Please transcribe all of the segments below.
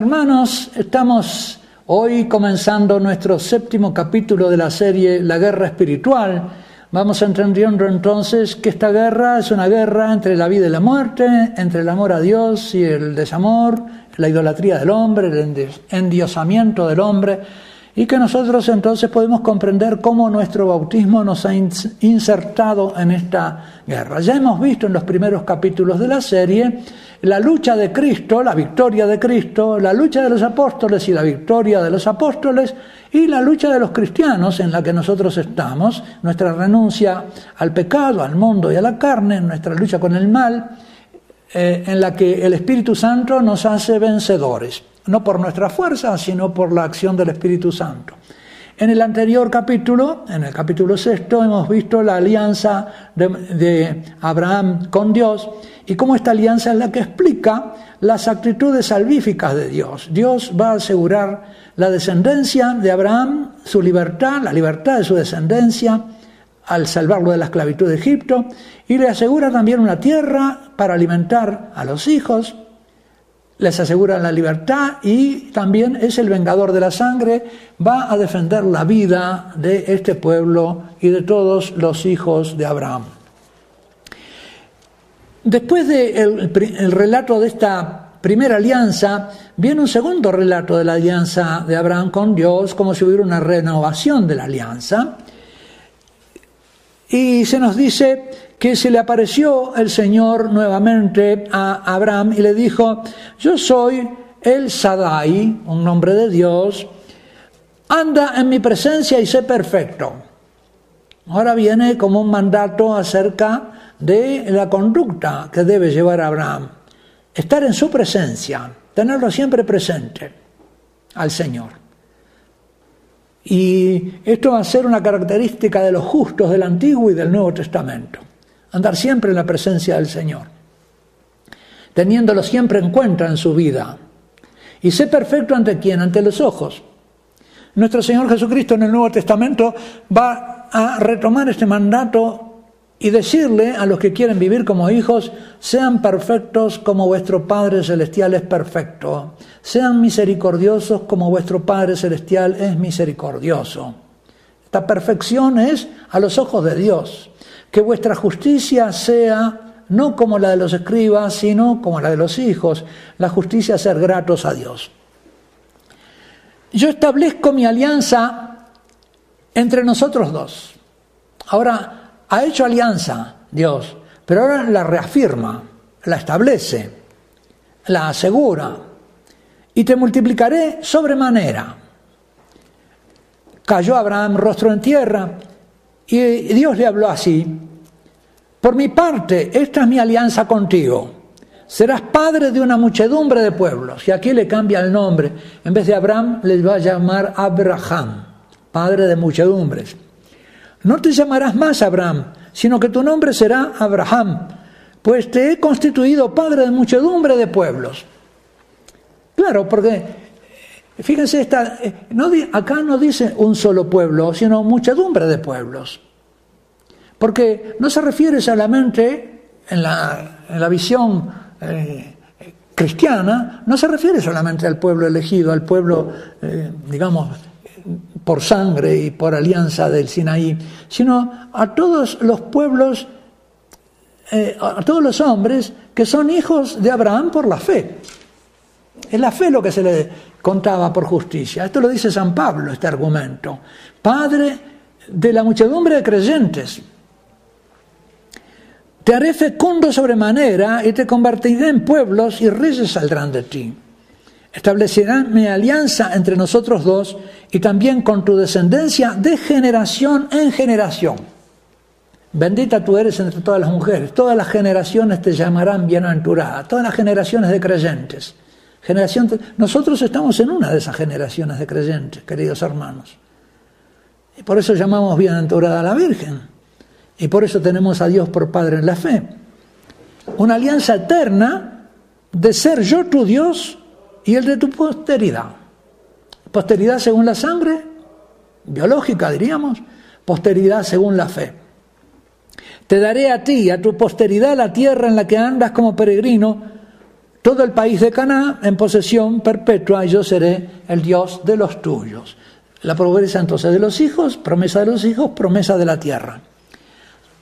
Hermanos, estamos hoy comenzando nuestro séptimo capítulo de la serie La Guerra Espiritual. Vamos entendiendo entonces que esta guerra es una guerra entre la vida y la muerte, entre el amor a Dios y el desamor, la idolatría del hombre, el endiosamiento del hombre, y que nosotros entonces podemos comprender cómo nuestro bautismo nos ha insertado en esta guerra. Ya hemos visto en los primeros capítulos de la serie la lucha de Cristo, la victoria de Cristo, la lucha de los apóstoles y la victoria de los apóstoles, y la lucha de los cristianos en la que nosotros estamos, nuestra renuncia al pecado, al mundo y a la carne, nuestra lucha con el mal, eh, en la que el Espíritu Santo nos hace vencedores, no por nuestra fuerza, sino por la acción del Espíritu Santo. En el anterior capítulo, en el capítulo sexto, hemos visto la alianza de, Abraham con Dios y cómo esta alianza es la que explica las actitudes salvíficas de Dios. Dios va a asegurar la descendencia de Abraham, su libertad, la libertad de su descendencia, al salvarlo de la esclavitud de Egipto, y le asegura también una tierra para alimentar a los hijos, les asegura la libertad y también es el vengador de la sangre, va a defender la vida de este pueblo y de todos los hijos de Abraham. Después del el relato de esta primera alianza, viene un segundo relato de la alianza de Abraham con Dios, como si hubiera una renovación de la alianza. Y se nos dice que se le apareció el Señor nuevamente a Abraham y le dijo, yo soy el Sadai, un nombre de Dios, anda en mi presencia y sé perfecto. Ahora viene como un mandato acerca de la conducta que debe llevar Abraham. Estar en su presencia, tenerlo siempre presente al Señor. Y esto va a ser una característica de los justos del Antiguo y del Nuevo Testamento andar siempre en la presencia del Señor, teniéndolo siempre en cuenta en su vida. Y sé perfecto ante quién, ante los ojos. Nuestro Señor Jesucristo en el Nuevo Testamento va a retomar este mandato y decirle a los que quieren vivir como hijos, sean perfectos como vuestro Padre Celestial es perfecto, sean misericordiosos como vuestro Padre Celestial es misericordioso. Esta perfección es a los ojos de Dios que vuestra justicia sea no como la de los escribas, sino como la de los hijos, la justicia ser gratos a Dios. Yo establezco mi alianza entre nosotros dos. Ahora, ha hecho alianza Dios, pero ahora la reafirma, la establece, la asegura, y te multiplicaré sobremanera. Cayó Abraham rostro en tierra y Dios le habló así, por mi parte, esta es mi alianza contigo. Serás padre de una muchedumbre de pueblos. Y aquí le cambia el nombre. En vez de Abraham, le va a llamar Abraham, padre de muchedumbres. No te llamarás más Abraham, sino que tu nombre será Abraham, pues te he constituido padre de muchedumbre de pueblos. Claro, porque fíjense, esta, eh, no, acá no dice un solo pueblo, sino muchedumbre de pueblos. Porque no se refiere solamente, en la, visión eh, cristiana, no se refiere solamente al pueblo elegido, al pueblo, eh, digamos, por sangre y por alianza del Sinaí, sino a todos los pueblos, eh, a todos los hombres que son hijos de Abraham por la fe. Es la fe lo que se le contaba por justicia. Esto lo dice San Pablo, este argumento. Padre de la muchedumbre de creyentes. Te haré fecundo sobremanera y te convertiré en pueblos y reyes saldrán de ti. Establecerán mi alianza entre nosotros dos y también con tu descendencia de generación en generación. Bendita tú eres entre todas las mujeres, todas las generaciones te llamarán bienaventurada, todas las generaciones de creyentes. Generación, nosotros estamos en una de esas generaciones de creyentes, queridos hermanos. Y por eso llamamos bienaventurada a la Virgen. Y por eso tenemos a Dios por Padre en la fe. Una alianza eterna de ser yo tu Dios y el de tu posteridad. Posteridad según la sangre, biológica diríamos, posteridad según la fe. Te daré a ti, a tu posteridad, la tierra en la que andas como peregrino, todo el país de Caná en posesión perpetua y yo seré el Dios de los tuyos. La promesa entonces de los hijos, promesa de los hijos, promesa de la tierra.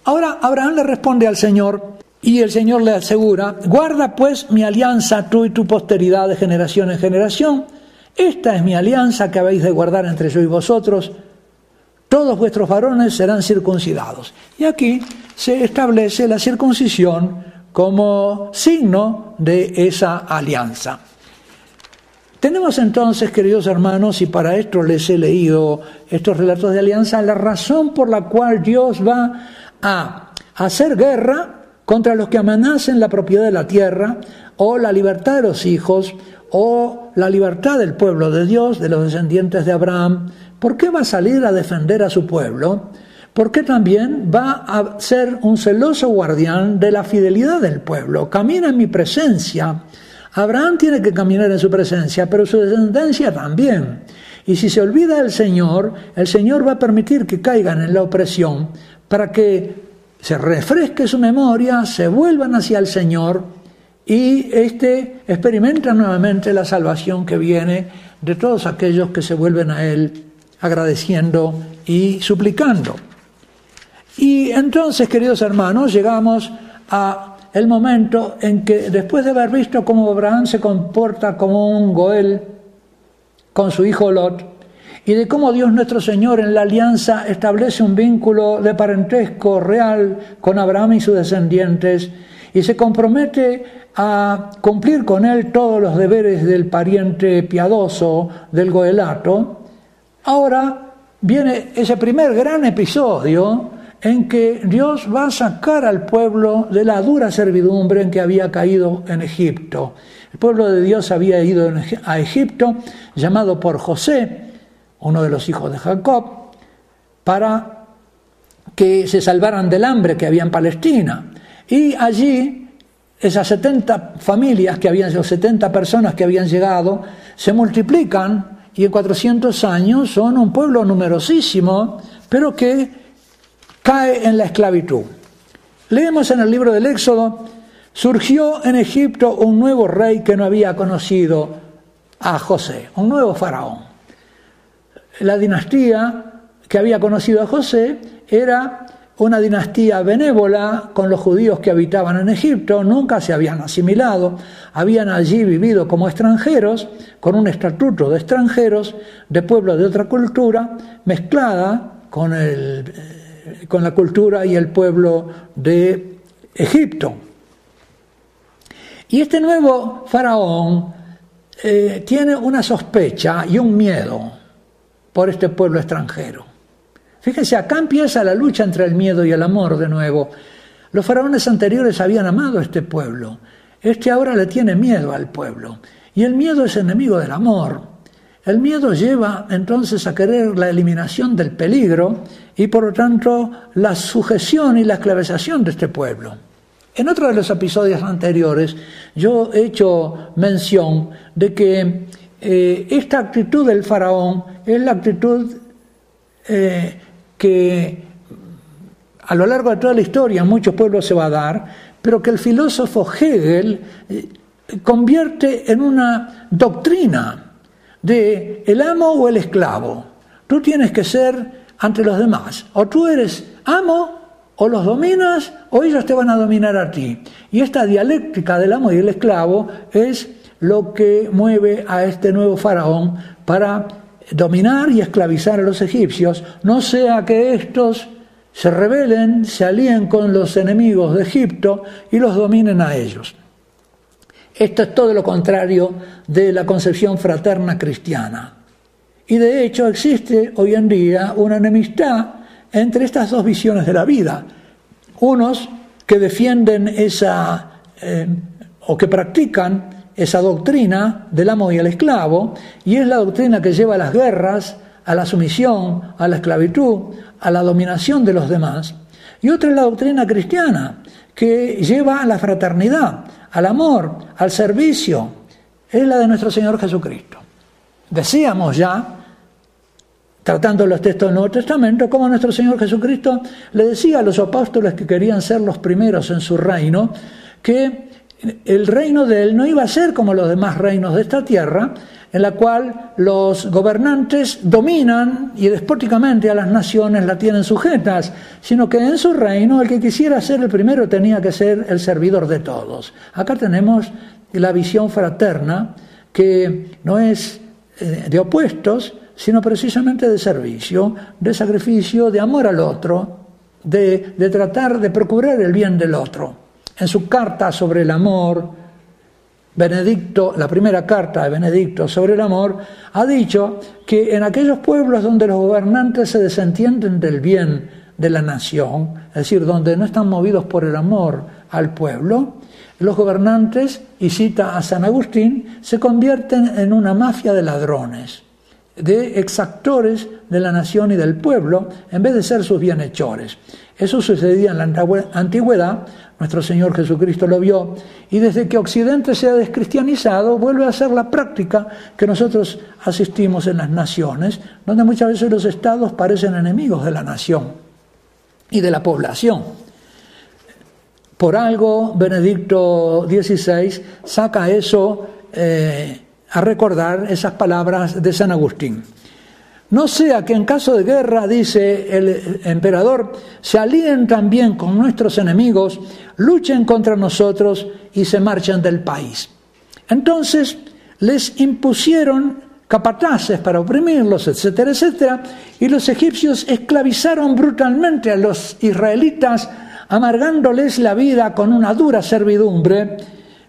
Ahora Abraham le responde al Señor y el Señor le asegura, guarda pues mi alianza tú y tu posteridad de generación en generación. Esta es mi alianza que habéis de guardar entre yo y vosotros. Todos vuestros varones serán circuncidados. Y aquí se establece la circuncisión como signo de esa alianza. Tenemos entonces, queridos hermanos, y para esto les he leído estos relatos de alianza, la razón por la cual Dios va a hacer guerra contra los que amenacen la propiedad de la tierra o la libertad de los hijos o la libertad del pueblo de Dios, de los descendientes de Abraham. ¿Por qué va a salir a defender a su pueblo? Porque también va a ser un celoso guardián de la fidelidad del pueblo. Camina en mi presencia Abraham tiene que caminar en su presencia, pero su descendencia también. Y si se olvida del Señor, el Señor va a permitir que caigan en la opresión para que se refresque su memoria, se vuelvan hacia el Señor y éste experimenta nuevamente la salvación que viene de todos aquellos que se vuelven a Él agradeciendo y suplicando. Y entonces, queridos hermanos, llegamos a el momento en que después de haber visto cómo Abraham se comporta como un Goel con su hijo Lot, y de cómo Dios nuestro Señor en la alianza establece un vínculo de parentesco real con Abraham y sus descendientes, y se compromete a cumplir con él todos los deberes del pariente piadoso del Goelato, ahora viene ese primer gran episodio en que Dios va a sacar al pueblo de la dura servidumbre en que había caído en Egipto. El pueblo de Dios había ido a Egipto, llamado por José, uno de los hijos de Jacob, para que se salvaran del hambre que había en Palestina. Y allí esas 70 familias que habían, 70 personas que habían llegado, se multiplican y en 400 años son un pueblo numerosísimo, pero que cae en la esclavitud. Leemos en el libro del Éxodo, surgió en Egipto un nuevo rey que no había conocido a José, un nuevo faraón. La dinastía que había conocido a José era una dinastía benévola con los judíos que habitaban en Egipto, nunca se habían asimilado, habían allí vivido como extranjeros, con un estatuto de extranjeros, de pueblos de otra cultura, mezclada con el con la cultura y el pueblo de Egipto. Y este nuevo faraón eh, tiene una sospecha y un miedo por este pueblo extranjero. Fíjense, acá empieza la lucha entre el miedo y el amor de nuevo. Los faraones anteriores habían amado a este pueblo. Este ahora le tiene miedo al pueblo. Y el miedo es enemigo del amor. El miedo lleva entonces a querer la eliminación del peligro y por lo tanto la sujeción y la esclavización de este pueblo. En otro de los episodios anteriores yo he hecho mención de que eh, esta actitud del faraón es la actitud eh, que a lo largo de toda la historia en muchos pueblos se va a dar, pero que el filósofo Hegel eh, convierte en una doctrina de el amo o el esclavo. Tú tienes que ser ante los demás. O tú eres amo o los dominas o ellos te van a dominar a ti. Y esta dialéctica del amo y el esclavo es lo que mueve a este nuevo faraón para dominar y esclavizar a los egipcios, no sea que estos se rebelen, se alíen con los enemigos de Egipto y los dominen a ellos. Esto es todo lo contrario de la concepción fraterna cristiana. Y de hecho existe hoy en día una enemistad entre estas dos visiones de la vida. Unos que defienden esa eh, o que practican esa doctrina del amo y el esclavo, y es la doctrina que lleva a las guerras, a la sumisión, a la esclavitud, a la dominación de los demás. Y otra es la doctrina cristiana, que lleva a la fraternidad, al amor, al servicio, es la de nuestro Señor Jesucristo. Decíamos ya, tratando los textos del Nuevo Testamento, como nuestro Señor Jesucristo le decía a los apóstoles que querían ser los primeros en su reino, que el reino de él no iba a ser como los demás reinos de esta tierra, en la cual los gobernantes dominan y despóticamente a las naciones la tienen sujetas, sino que en su reino el que quisiera ser el primero tenía que ser el servidor de todos. Acá tenemos la visión fraterna que no es eh, de opuestos, sino precisamente de servicio, de sacrificio, de amor al otro, de, de tratar de procurar el bien del otro. En su carta sobre el amor, Benedicto, la primera carta de Benedicto sobre el amor, ha dicho que en aquellos pueblos donde los gobernantes se desentienden del bien de la nación, es decir, donde no están movidos por el amor al pueblo, los gobernantes, y cita a San Agustín, se convierten en una mafia de ladrones, de exactores de la nación y del pueblo, en vez de ser sus bienhechores. Eso sucedía en la antigüedad, nuestro Señor Jesucristo lo vio, y desde que Occidente se ha descristianizado, vuelve a ser la práctica que nosotros asistimos en las naciones, donde muchas veces los estados parecen enemigos de la nación y de la población. Por algo, Benedicto XVI saca eso eh, a recordar esas palabras de San Agustín. No sea que en caso de guerra, dice el emperador, se alíen también con nuestros enemigos, luchen contra nosotros y se marchen del país. Entonces les impusieron capataces para oprimirlos, etcétera, etcétera, y los egipcios esclavizaron brutalmente a los israelitas, amargándoles la vida con una dura servidumbre,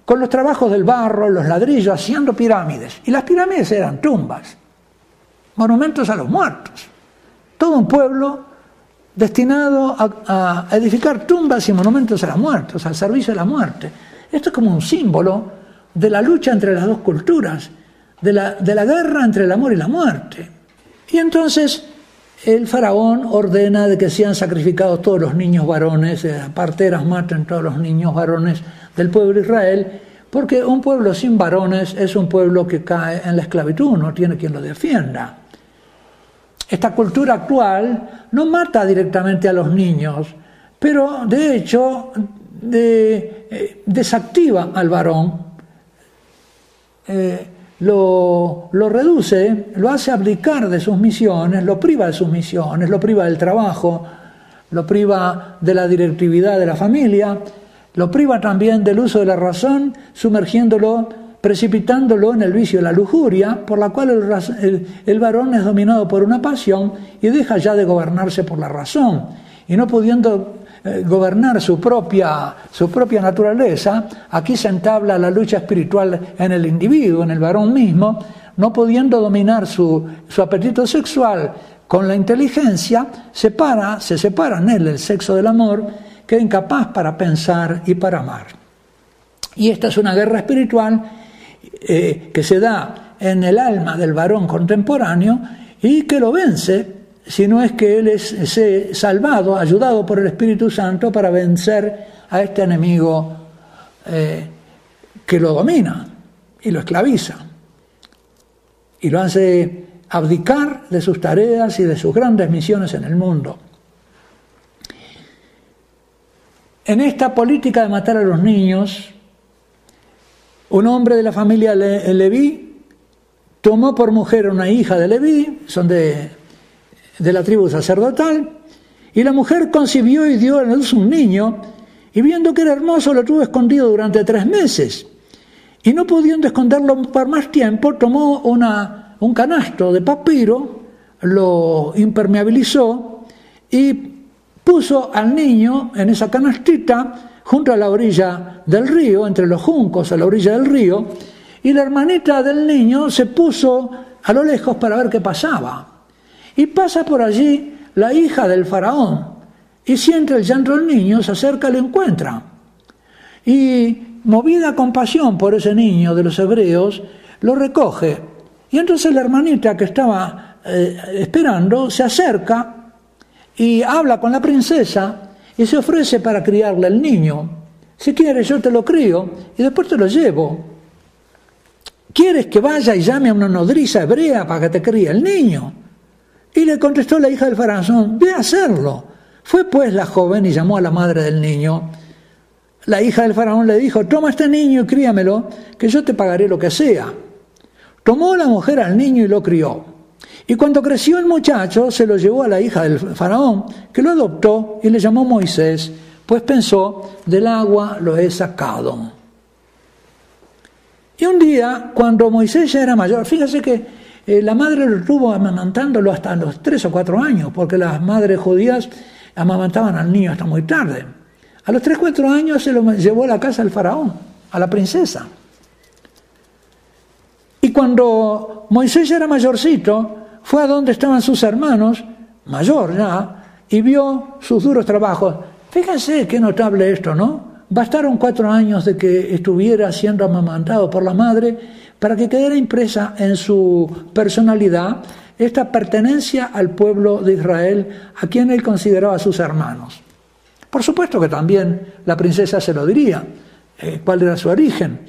con los trabajos del barro, los ladrillos, haciendo pirámides. Y las pirámides eran tumbas monumentos a los muertos. Todo un pueblo destinado a, edificar tumbas y monumentos a los muertos, al servicio de la muerte. Esto es como un símbolo de la lucha entre las dos culturas, de la, de la guerra entre el amor y la muerte. Y entonces el faraón ordena de que sean sacrificados todos los niños varones, las eh, parteras maten todos los niños varones del pueblo de Israel, porque un pueblo sin varones es un pueblo que cae en la esclavitud, no tiene quien lo defienda. Esta cultura actual no mata directamente a los niños, pero de hecho eh, desactiva al varón, eh, lo, lo, reduce, lo hace abdicar de sus misiones, lo priva de sus misiones, lo priva del trabajo, lo priva de la directividad de la familia, lo priva también del uso de la razón, sumergiéndolo precipitándolo en el vicio de la lujuria, por la cual el, varón es dominado por una pasión y deja ya de gobernarse por la razón. Y no pudiendo eh, gobernar su propia, su propia naturaleza, aquí se entabla la lucha espiritual en el individuo, en el varón mismo, no pudiendo dominar su, su apetito sexual con la inteligencia, separa, se separa en él el sexo del amor, queda incapaz para pensar y para amar. Y esta es una guerra espiritual eh, que se da en el alma del varón contemporáneo y que lo vence, si no es que él es, salvado, ayudado por el Espíritu Santo para vencer a este enemigo eh, que lo domina y lo esclaviza y lo hace abdicar de sus tareas y de sus grandes misiones en el mundo. En esta política de matar a los niños, un hombre de la familia Leví tomó por mujer a una hija de Leví, son de, de la tribu sacerdotal, y la mujer concibió y dio a luz un niño, y viendo que era hermoso lo tuvo escondido durante tres meses. Y no pudiendo esconderlo por más tiempo, tomó una, un canasto de papiro, lo impermeabilizó y puso al niño en esa canastita junto a la orilla del río, entre los juncos a la orilla del río, y la hermanita del niño se puso a lo lejos para ver qué pasaba. Y pasa por allí la hija del faraón, y siente el llanto del niño, se acerca y lo encuentra. Y movida con pasión por ese niño de los hebreos, lo recoge. Y entonces la hermanita que estaba eh, esperando se acerca y habla con la princesa y se ofrece para criarle al niño. Si quieres, yo te lo crío y después te lo llevo. ¿Quieres que vaya y llame a una nodriza hebrea para que te críe el niño? Y le contestó la hija del faraón, ve a hacerlo. Fue pues la joven y llamó a la madre del niño. La hija del faraón le dijo, toma este niño y críamelo, que yo te pagaré lo que sea. Tomó la mujer al niño y lo crió. Y cuando creció el muchacho, se lo llevó a la hija del faraón, que lo adoptó y le llamó Moisés, pues pensó, del agua lo he sacado. Y un día, cuando Moisés ya era mayor, fíjese que eh, la madre lo tuvo amamantándolo hasta los tres o cuatro años, porque las madres judías amamantaban al niño hasta muy tarde. A los tres o cuatro años se lo llevó a la casa del faraón, a la princesa. Y cuando Moisés ya era mayorcito, fue a donde estaban sus hermanos, mayor ya, y vio sus duros trabajos. Fíjense qué notable esto, ¿no? Bastaron cuatro años de que estuviera siendo amamantado por la madre para que quedara impresa en su personalidad esta pertenencia al pueblo de Israel a quien él consideraba sus hermanos. Por supuesto que también la princesa se lo diría, eh, cuál era su origen.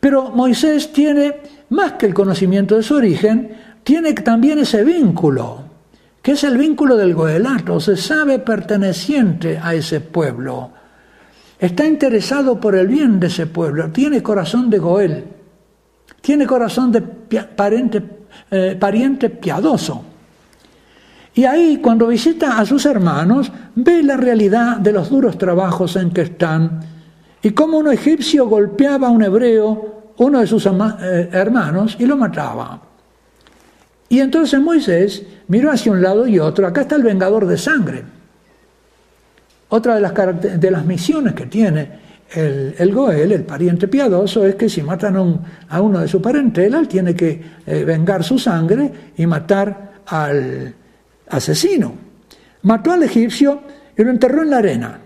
Pero Moisés tiene, más que el conocimiento de su origen, tiene también ese vínculo, que es el vínculo del goelato, se sabe perteneciente a ese pueblo, está interesado por el bien de ese pueblo, tiene corazón de goel, tiene corazón de pariente, eh, pariente piadoso. Y ahí, cuando visita a sus hermanos, ve la realidad de los duros trabajos en que están y cómo un egipcio golpeaba a un hebreo, uno de sus eh, hermanos, y lo mataba. Y entonces Moisés miró hacia un lado y otro. Acá está el vengador de sangre. Otra de las, misiones que tiene el, Goel, el pariente piadoso, es que si matan a, uno de su parentela, él tiene que eh, vengar su sangre y matar al asesino. Mató al egipcio y lo enterró en la arena.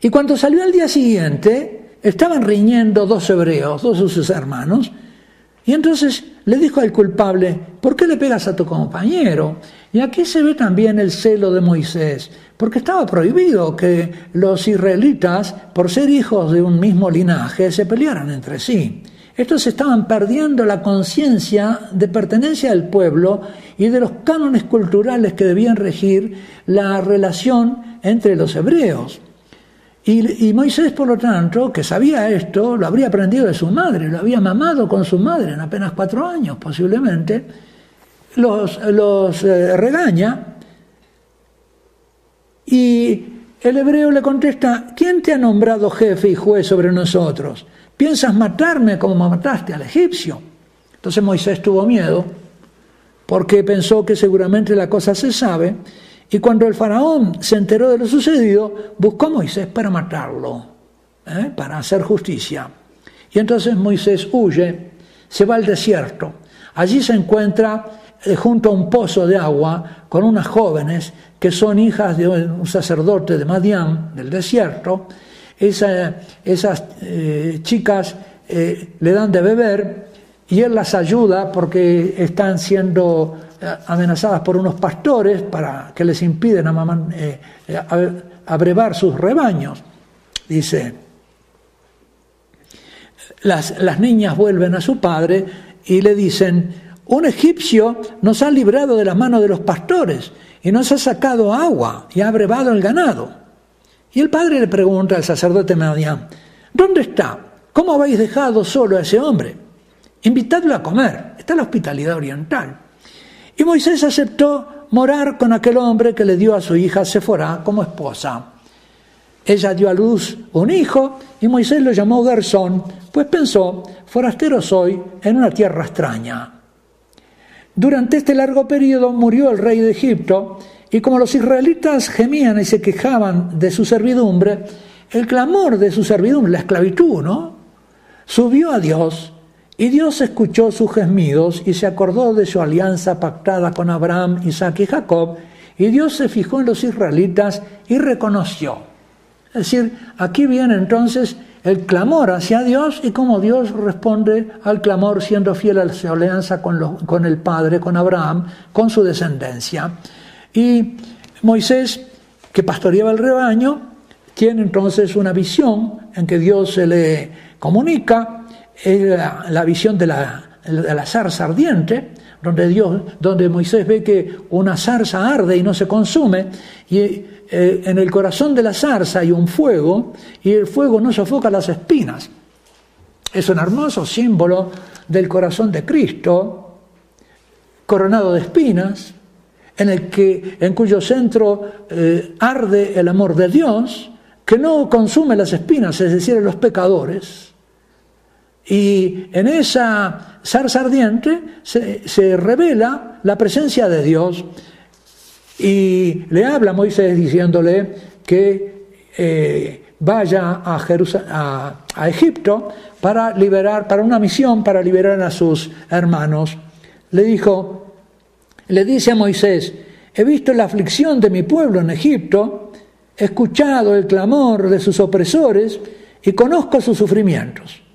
Y cuando salió al día siguiente, estaban riñendo dos hebreos, dos de sus hermanos, y entonces le dijo al culpable, ¿por qué le pegas a tu compañero? Y aquí se ve también el celo de Moisés, porque estaba prohibido que los israelitas, por ser hijos de un mismo linaje, se pelearan entre sí. Estos estaban perdiendo la conciencia de pertenencia al pueblo y de los cánones culturales que debían regir la relación entre los hebreos. Y, Moisés, por lo tanto, que sabía esto, lo habría aprendido de su madre, lo había mamado con su madre en apenas cuatro años posiblemente, los, eh, regaña y el hebreo le contesta, ¿quién te ha nombrado jefe y juez sobre nosotros? ¿Piensas matarme como mataste al egipcio? Entonces Moisés tuvo miedo porque pensó que seguramente la cosa se sabe y cuando el faraón se enteró de lo sucedido, buscó a Moisés para matarlo, ¿eh? para hacer justicia. Y entonces Moisés huye, se va al desierto. Allí se encuentra eh, junto a un pozo de agua con unas jóvenes que son hijas de un sacerdote de Madián, del desierto. esas eh, chicas le dan de beber y él las ayuda porque están siendo amenazadas por unos pastores para que les impiden eh, eh, abrevar sus rebaños. Dice, las, las niñas vuelven a su padre y le dicen, un egipcio nos ha librado de la mano de los pastores y nos ha sacado agua y ha abrevado el ganado. Y el padre le pregunta al sacerdote Madián, ¿dónde está? ¿Cómo habéis dejado solo a ese hombre? Invitadlo a comer, está la hospitalidad oriental. Y Moisés aceptó morar con aquel hombre que le dio a su hija Sephora como esposa. Ella dio a luz un hijo y Moisés lo llamó Gersón, pues pensó, forastero soy en una tierra extraña. Durante este largo periodo murió el rey de Egipto y como los israelitas gemían y se quejaban de su servidumbre, el clamor de su servidumbre, la esclavitud, ¿no? Subió a Dios y Dios escuchó sus gemidos y se acordó de su alianza pactada con Abraham, Isaac y Jacob, y Dios se fijó en los israelitas y reconoció. Es decir, aquí viene entonces el clamor hacia Dios y cómo Dios responde al clamor siendo fiel a su alianza con, con el Padre, con Abraham, con su descendencia. Y Moisés, que pastoreaba el rebaño, tiene entonces una visión en que Dios se le comunica es la, visión de la, la, zarza ardiente, donde, Dios, donde Moisés ve que una zarza arde y no se consume, y eh, en el corazón de la zarza hay un fuego y el fuego no sofoca las espinas. Es un hermoso símbolo del corazón de Cristo, coronado de espinas, en, el que, en cuyo centro eh, arde el amor de Dios, que no consume las espinas, es decir, los pecadores. Y en esa zarza ardiente se, revela la presencia de Dios y le habla Moisés diciéndole que eh, vaya a, a, Egipto para liberar, para una misión, para liberar a sus hermanos. Le dijo, le dice a Moisés, he visto la aflicción de mi pueblo en Egipto, he escuchado el clamor de sus opresores y conozco sus sufrimientos.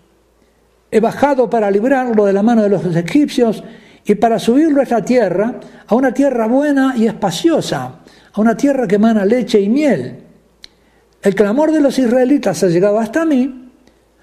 He bajado para librarlo de la mano de los egipcios y para subirlo a esta tierra, a una tierra buena y espaciosa, a una tierra que emana leche y miel el clamor de los israelitas ha llegado hasta mí,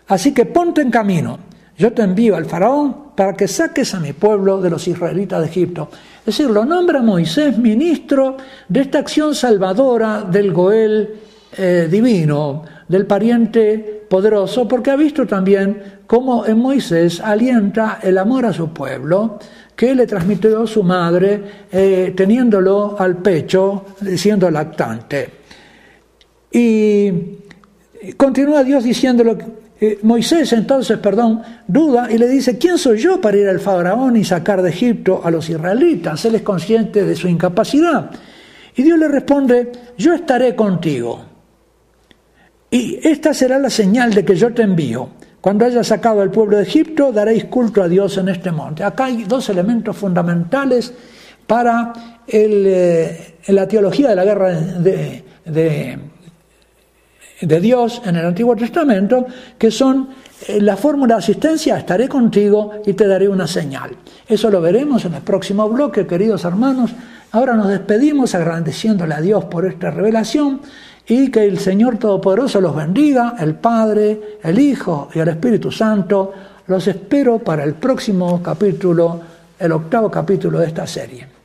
así que ponte en camino. Yo te envío al faraón para que saques a mi pueblo de los israelitas de Egipto. Es decir, lo nombra Moisés ministro de esta acción salvadora del Goel eh, divino, del pariente poderoso, porque ha visto también cómo en Moisés alienta el amor a su pueblo, que le transmitió su madre eh, teniéndolo al pecho, siendo lactante. Y continúa Dios diciéndolo, eh, Moisés entonces, perdón, duda y le dice, ¿quién soy yo para ir al faraón y sacar de Egipto a los israelitas? Él es consciente de su incapacidad. Y Dios le responde, yo estaré contigo. Y esta será la señal de que yo te envío. Cuando hayas sacado al pueblo de Egipto, daréis culto a Dios en este monte. Acá hay dos elementos fundamentales para eh, la teología de la guerra de, de Dios en el Antiguo Testamento, que son eh, la fórmula de asistencia, estaré contigo y te daré una señal. Eso lo veremos en el próximo bloque, queridos hermanos. Ahora nos despedimos agradeciéndole a Dios por esta revelación y que el Señor Todopoderoso los bendiga, el Padre, el Hijo y el Espíritu Santo. Los espero para el próximo capítulo, el octavo capítulo de esta serie.